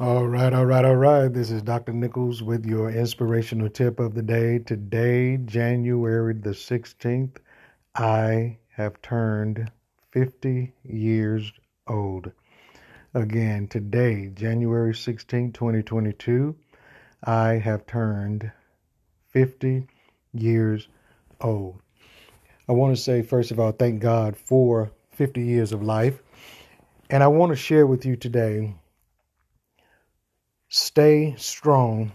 All right, all right, all right. This is Dr. Nichols with your inspirational tip of the day. Today, January the 16th, I have turned 50 years old. Again, today, January 16th, 2022, I have turned 50 years old. I want to say, first of all, thank God for 50 years of life. And I want to share with you today Stay strong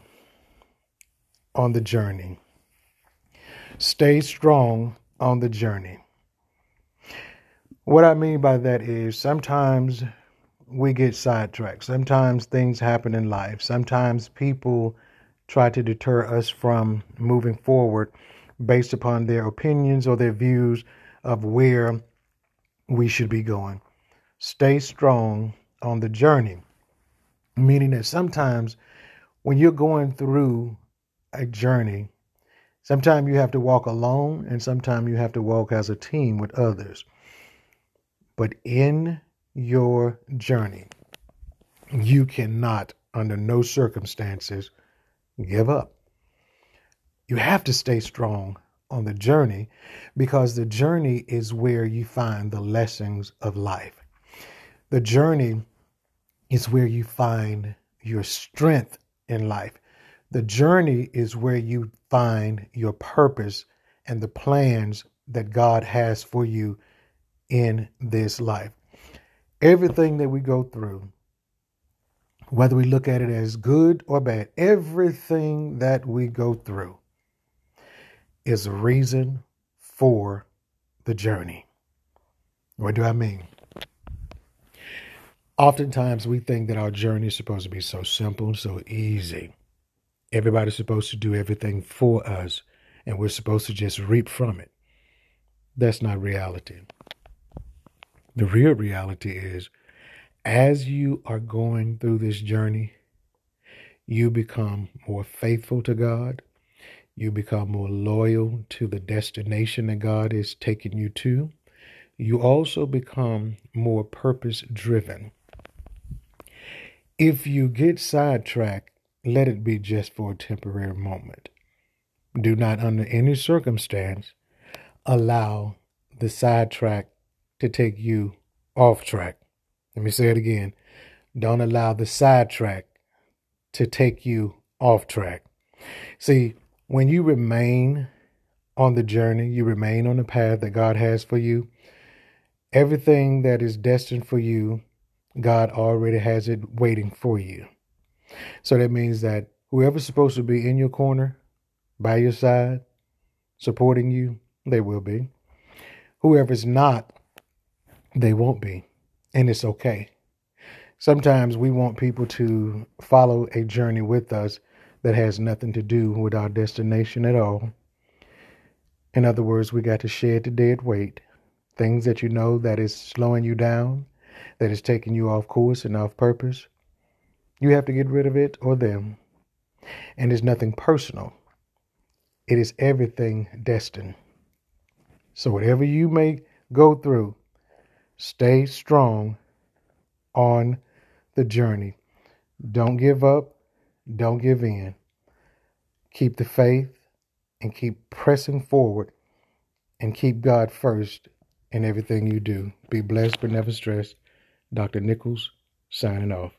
on the journey. Stay strong on the journey. What I mean by that is sometimes we get sidetracked. Sometimes things happen in life. Sometimes people try to deter us from moving forward based upon their opinions or their views of where we should be going. Stay strong on the journey meaning that sometimes when you're going through a journey, sometimes you have to walk alone and sometimes you have to walk as a team with others. But in your journey, you cannot, under no circumstances, give up. You have to stay strong on the journey because the journey is where you find the lessons of life. The journey is where you find your strength in life. The journey is where you find your purpose and the plans that God has for you in this life. Everything that we go through, whether we look at it as good or bad, everything that we go through is a reason for the journey. What do I mean? Oftentimes, we think that our journey is supposed to be so simple, so easy. Everybody's supposed to do everything for us, and we're supposed to just reap from it. That's not reality. The real reality is, as you are going through this journey, you become more faithful to God. You become more loyal to the destination that God is taking you to. You also become more purpose driven. If you get sidetracked, let it be just for a temporary moment. Do not, under any circumstance, allow the sidetrack to take you off track. Let me say it again. Don't allow the sidetrack to take you off track. See, when you remain on the journey, you remain on the path that God has for you, everything that is destined for you God already has it waiting for you. So that means that whoever's supposed to be in your corner, by your side, supporting you, they will be. Whoever's not, they won't be. And it's okay. Sometimes we want people to follow a journey with us that has nothing to do with our destination at all. In other words, we got to shed the dead weight, things that you know that is slowing you down, that is taking you off course and off purpose, you have to get rid of it or them. And it's nothing personal, it is everything destined. So, whatever you may go through, stay strong on the journey. Don't give up, don't give in. Keep the faith and keep pressing forward and keep God first in everything you do. Be blessed but never stressed. Dr. Nichols signing off.